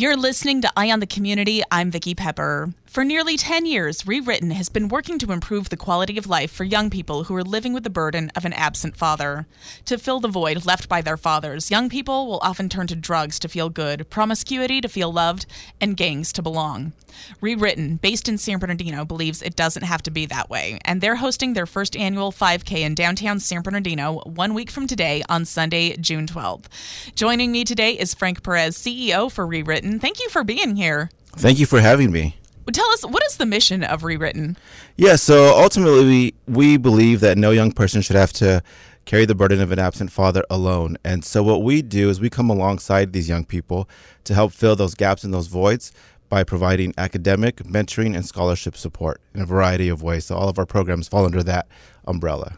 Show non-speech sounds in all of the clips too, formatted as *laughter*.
You're listening to Eye on the Community. I'm Vicki Pepper. For nearly 10 years, Rewritten has been working to improve the quality of life for young people who are living with the burden of an absent father. To fill the void left by their fathers, young people will often turn to drugs to feel good, promiscuity to feel loved, and gangs to belong. Rewritten, based in San Bernardino, believes it doesn't have to be that way, and they're hosting their first annual 5K in downtown San Bernardino one week from today on Sunday, June 12th. Joining me today is Frank Perez, CEO for Rewritten. Thank you for being here. Thank you for having me. Tell us, what is the mission of Rewritten? Yeah, so ultimately, we, we believe that no young person should have to carry the burden of an absent father alone. And so, what we do is we come alongside these young people to help fill those gaps and those voids by providing academic, mentoring, and scholarship support in a variety of ways. So, all of our programs fall under that umbrella.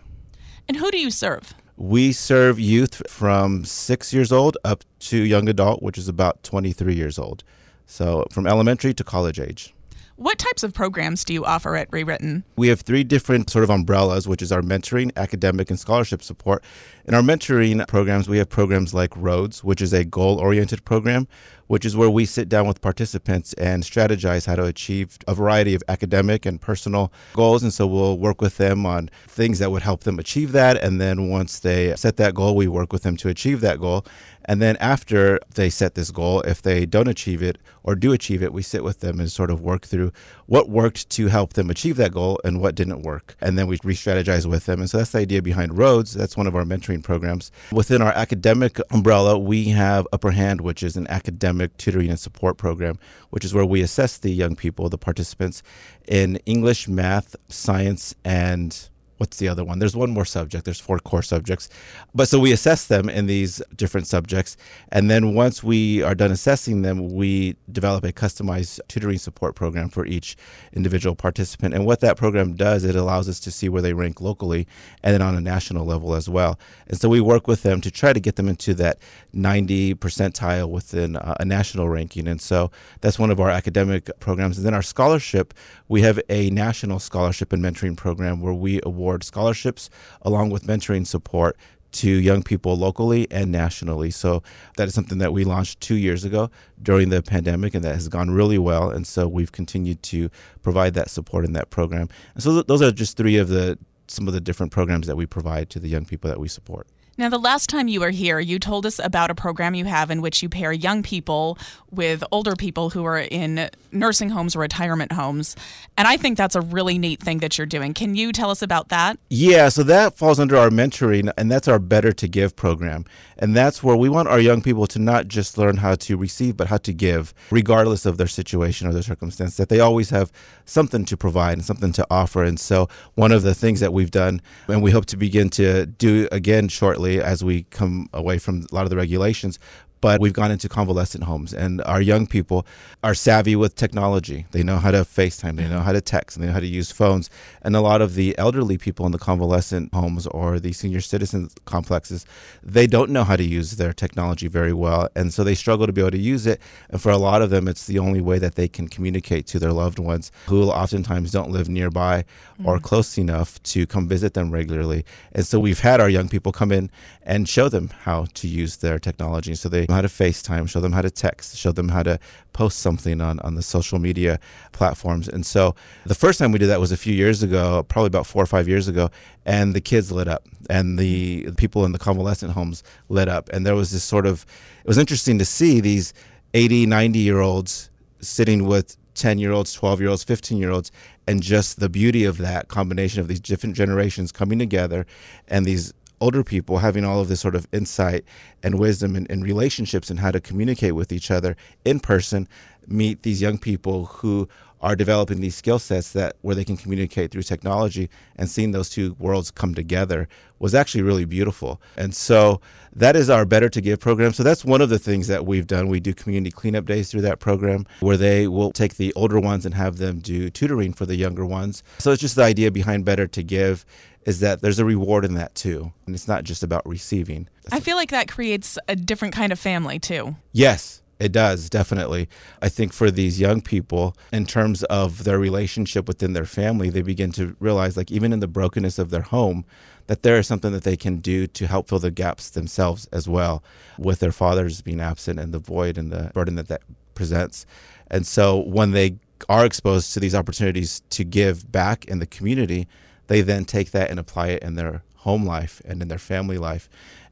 And who do you serve? We serve youth from six years old up to young adult, which is about 23 years old. So, from elementary to college age. What types of programs do you offer at Rewritten? We have three different sort of umbrellas, which is our mentoring, academic, and scholarship support. In our mentoring programs, we have programs like Roads, which is a goal oriented program, which is where we sit down with participants and strategize how to achieve a variety of academic and personal goals. And so we'll work with them on things that would help them achieve that. And then once they set that goal, we work with them to achieve that goal. And then after they set this goal, if they don't achieve it or do achieve it, we sit with them and sort of work through what worked to help them achieve that goal and what didn't work. And then we re strategize with them. And so that's the idea behind Roads. That's one of our mentoring programs. Within our academic umbrella, we have Upper Hand, which is an academic tutoring and support program, which is where we assess the young people, the participants, in English, math, science, and what's the other one? There's one more subject. There's four core subjects. But so we assess them in these different subjects. And then once we are done assessing them, we develop a customized tutoring support program for each individual participant. And what that program does, it allows us to see where they rank locally and then on a national level as well. And so we work with them to try to get them into that 90 percentile within uh, a national ranking. And so that's one of our academic programs. And then our scholarship, we have a national scholarship and mentoring program where we award award scholarships along with mentoring support to young people locally and nationally. So that is something that we launched two years ago during the pandemic, and that has gone really well. And so we've continued to provide that support in that program. And so th- those are just three of the some of the different programs that we provide to the young people that we support. Now, the last time you were here, you told us about a program you have in which you pair young people with older people who are in nursing homes or retirement homes. And I think that's a really neat thing that you're doing. Can you tell us about that? Yeah, so that falls under our mentoring, and that's our Better to Give program. And that's where we want our young people to not just learn how to receive, but how to give, regardless of their situation or their circumstance, that they always have something to provide and something to offer. And so, one of the things that we've done, and we hope to begin to do again shortly as we come away from a lot of the regulations, but we've gone into convalescent homes and our young people are savvy with technology. They know how to FaceTime, they know how to text, and they know how to use phones. And a lot of the elderly people in the convalescent homes or the senior citizen complexes, they don't know how to use their technology very well. And so they struggle to be able to use it. And for a lot of them, it's the only way that they can communicate to their loved ones who oftentimes don't live nearby mm-hmm. or close enough to come visit them regularly. And so we've had our young people come in and show them how to use their technology. So they how to FaceTime, show them how to text, show them how to post something on, on the social media platforms. And so the first time we did that was a few years ago, probably about four or five years ago, and the kids lit up and the people in the convalescent homes lit up. And there was this sort of, it was interesting to see these 80, 90 year olds sitting with 10 year olds, 12 year olds, 15 year olds, and just the beauty of that combination of these different generations coming together and these older people having all of this sort of insight and wisdom and, relationships and how to communicate with each other in person meet these young people who are developing these skill sets that where they can communicate through technology and seeing those two worlds come together was actually really beautiful. And so that is our Better to Give program. So that's one of the things that we've done. We do community cleanup days through that program where they will take the older ones and have them do tutoring for the younger ones. So it's just the idea behind Better to Give is that there's a reward in that too. And it's not just about receiving. I feel like that creates a different kind of family too. Yes. It does, definitely. I think for these young people, in terms of their relationship within their family, they begin to realize, like, even in the brokenness of their home, that there is something that they can do to help fill the gaps themselves as well, with their fathers being absent and the void and the burden that that presents. And so when they are exposed to these opportunities to give back in the community, they then take that and apply it in their home life and in their family life.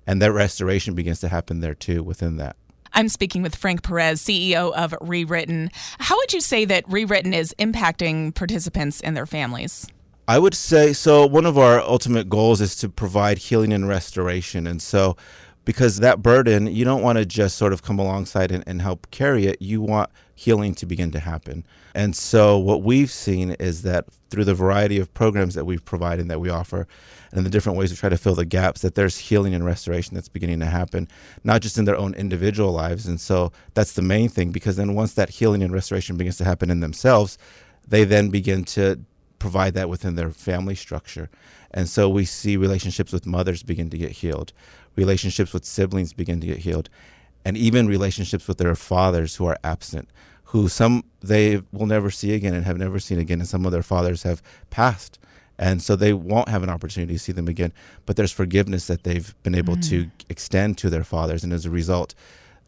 And that restoration begins to happen there too within that. I'm speaking with Frank Perez, CEO of Rewritten. How would you say that Rewritten is impacting participants and their families? I would say so. One of our ultimate goals is to provide healing and restoration. And so, because that burden, you don't want to just sort of come alongside and, and help carry it. You want healing to begin to happen. And so, what we've seen is that through the variety of programs that we've provided and that we offer, and the different ways to try to fill the gaps, that there's healing and restoration that's beginning to happen, not just in their own individual lives. And so, that's the main thing, because then once that healing and restoration begins to happen in themselves, they then begin to provide that within their family structure. And so we see relationships with mothers begin to get healed, relationships with siblings begin to get healed, and even relationships with their fathers who are absent, who some they will never see again and have never seen again, and some of their fathers have passed. And so they won't have an opportunity to see them again. But there's forgiveness that they've been able mm. to extend to their fathers. And as a result,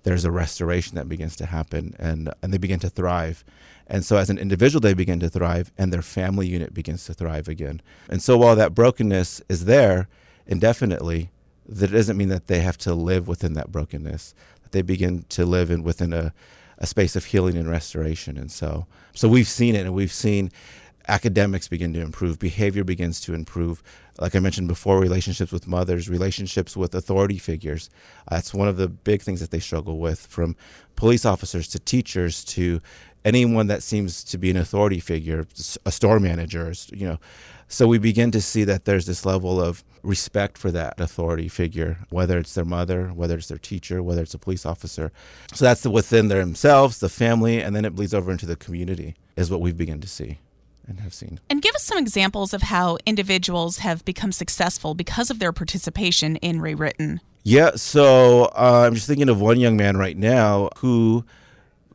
there's a restoration that begins to happen and, and they begin to thrive. And so, as an individual, they begin to thrive, and their family unit begins to thrive again. And so, while that brokenness is there indefinitely, that doesn't mean that they have to live within that brokenness. That they begin to live in within a, a space of healing and restoration. And so, so we've seen it, and we've seen academics begin to improve, behavior begins to improve. Like I mentioned before, relationships with mothers, relationships with authority figures. That's one of the big things that they struggle with, from police officers to teachers to anyone that seems to be an authority figure, a store manager, you know. So we begin to see that there's this level of respect for that authority figure, whether it's their mother, whether it's their teacher, whether it's a police officer. So that's the, within themselves, the family, and then it bleeds over into the community, is what we begin to see and have seen. And give us some examples of how individuals have become successful because of their participation in Rewritten. Yeah, so uh, I'm just thinking of one young man right now who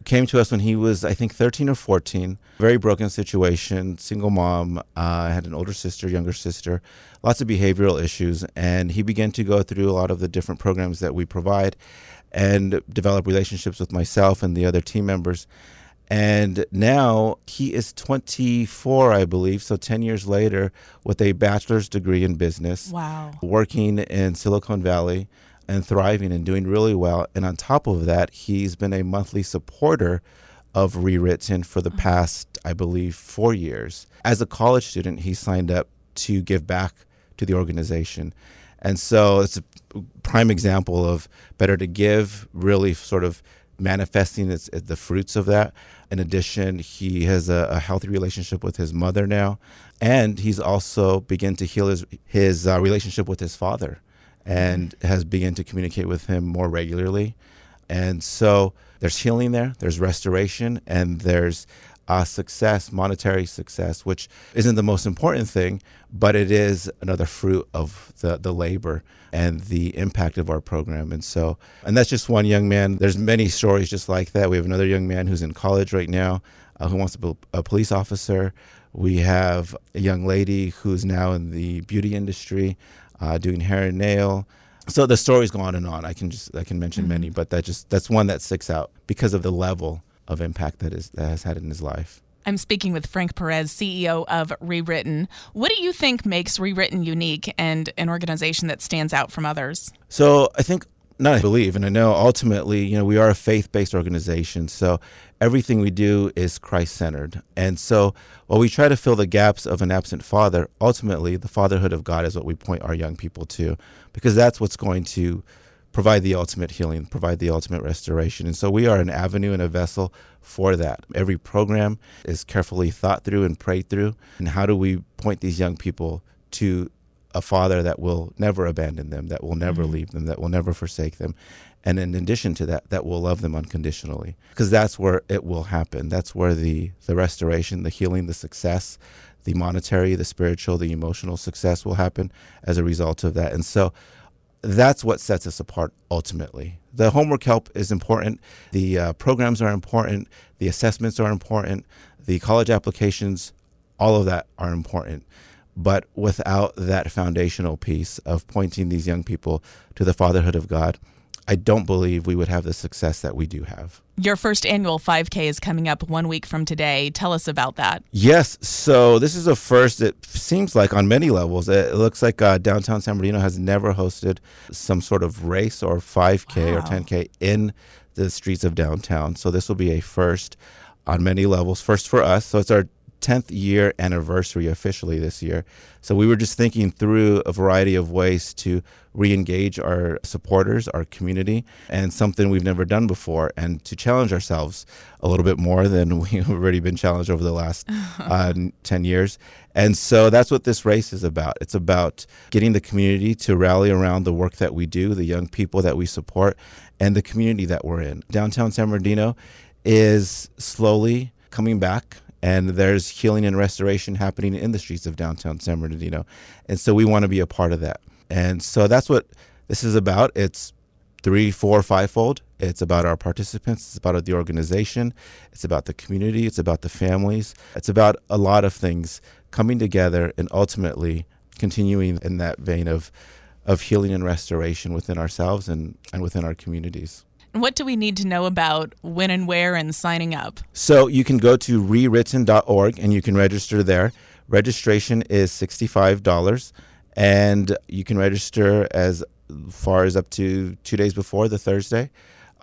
came to us when he was, I think, 13 or 14. Very broken situation, single mom, uh, had an older sister, younger sister, lots of behavioral issues. And he began to go through a lot of the different programs that we provide and develop relationships with myself and the other team members. And now he is 24, I believe, so 10 years later, with a bachelor's degree in business. Wow. Working in Silicon Valley and thriving and doing really well. And on top of that, he's been a monthly supporter of Rewritten for the uh-huh. past, I believe, four years. As a college student, he signed up to give back to the organization. And so it's a prime example of better to give, really sort of manifesting its, the fruits of that. In addition, he has a, a, healthy relationship with his mother now, and he's also begun to heal his his uh, relationship with his father and has begun to communicate with him more regularly. And so there's healing there, there's restoration, and there's uh, success, monetary success, which isn't the most important thing, but it is another fruit of the, the labor and the impact of our program. And so, and that's just one young man. There's many stories just like that. We have another young man who's in college right now uh, who wants to be a police officer. We have a young lady who's now in the beauty industry uh, doing hair and nail. So the stories go on and on. I can just I can mention mm-hmm. many, but that just that's one that sticks out because of the level of impact that is that has had in his life. I'm speaking with Frank Perez, CEO of Rewritten. What do you think makes Rewritten unique and an organization that stands out from others? So I think not I believe, and I know ultimately, you know, we are a faith based organization. So everything we do is Christ centered. And so while we try to fill the gaps of an absent father, ultimately the fatherhood of God is what we point our young people to because that's what's going to provide the ultimate healing, provide the ultimate restoration. And so we are an avenue and a vessel for that. Every program is carefully thought through and prayed through. And how do we point these young people to a father that will never abandon them, that will never mm-hmm. leave them, that will never forsake them. And in addition to that, that will love them unconditionally. Because that's where it will happen. That's where the, the restoration, the healing, the success, the monetary, the spiritual, the emotional success will happen as a result of that. And so that's what sets us apart ultimately. The homework help is important, the uh, programs are important, the assessments are important, the college applications, all of that are important. But without that foundational piece of pointing these young people to the fatherhood of God, I don't believe we would have the success that we do have. Your first annual 5K is coming up one week from today. Tell us about that. Yes. So, this is a first, it seems like on many levels. It looks like uh, downtown San Bernardino has never hosted some sort of race or 5K wow. or 10K in the streets of downtown. So, this will be a first on many levels. First for us. So, it's our 10th year anniversary officially this year. So we were just thinking through a variety of ways to re engage our supporters, our community, and something we've never done before, and to challenge ourselves a little bit more than *laughs* we've already been challenged over the last *laughs* uh, 10 years. And so that's what this race is about. It's about getting the community to rally around the work that we do, the young people that we support, and the community that we're in. Downtown San Bernardino is slowly coming back and there's healing and restoration happening in the streets of downtown San Bernardino. And so we want to be a part of that. And so that's what this is about. It's three, four, fivefold. It's about our participants, it's about the organization, it's about the community, it's about the families, it's about a lot of things coming together and ultimately continuing in that vein of of healing and restoration within ourselves and, and within our communities. What do we need to know about when and where and signing up? So you can go to rewritten.org and you can register there. Registration is $65 and you can register as far as up to two days before the Thursday.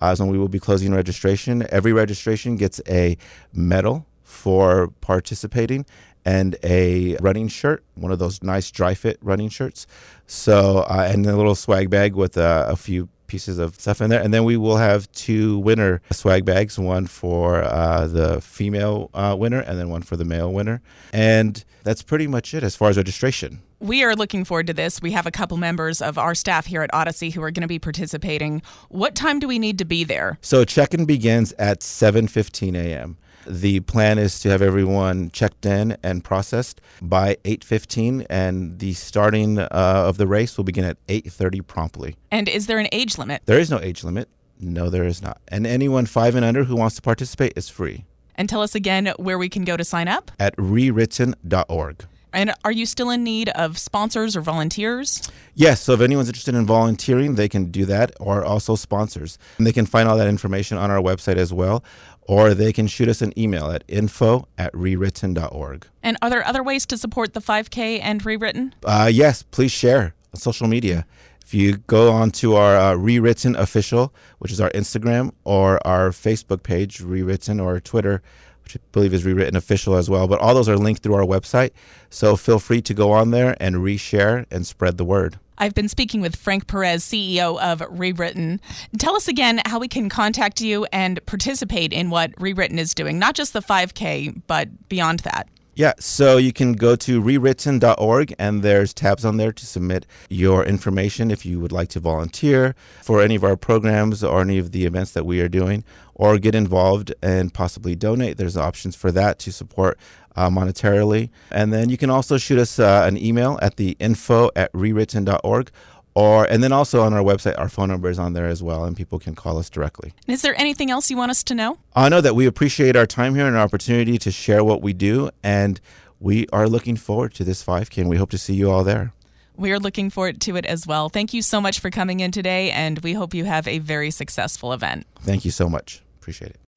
Uh, so we will be closing registration. Every registration gets a medal for participating and a running shirt, one of those nice dry fit running shirts. So, uh, and a little swag bag with uh, a few pieces of stuff in there. And then we will have two winner swag bags one for uh, the female uh, winner and then one for the male winner. And that's pretty much it as far as registration. We are looking forward to this. We have a couple members of our staff here at Odyssey who are going to be participating. What time do we need to be there? So check-in begins at 7:15 a.m. The plan is to have everyone checked in and processed by 8:15 and the starting uh, of the race will begin at 8:30 promptly. And is there an age limit? There is no age limit. No, there is not. And anyone 5 and under who wants to participate is free. And tell us again where we can go to sign up? At rewritten.org. And are you still in need of sponsors or volunteers? Yes. So if anyone's interested in volunteering, they can do that, or also sponsors. And they can find all that information on our website as well, or they can shoot us an email at info at rewritten.org. And are there other ways to support the 5K and Rewritten? Uh, yes. Please share on social media. If you go on to our uh, Rewritten official, which is our Instagram, or our Facebook page, Rewritten, or Twitter, which I believe is rewritten official as well. But all those are linked through our website. So feel free to go on there and reshare and spread the word. I've been speaking with Frank Perez, CEO of Rewritten. Tell us again how we can contact you and participate in what Rewritten is doing, not just the 5K, but beyond that. Yeah, so you can go to rewritten.org and there's tabs on there to submit your information if you would like to volunteer for any of our programs or any of the events that we are doing or get involved and possibly donate. There's options for that to support uh, monetarily. And then you can also shoot us uh, an email at the info at rewritten.org or and then also on our website our phone number is on there as well and people can call us directly. Is there anything else you want us to know? I know that we appreciate our time here and our opportunity to share what we do and we are looking forward to this 5k and we hope to see you all there. We are looking forward to it as well. Thank you so much for coming in today and we hope you have a very successful event. Thank you so much. Appreciate it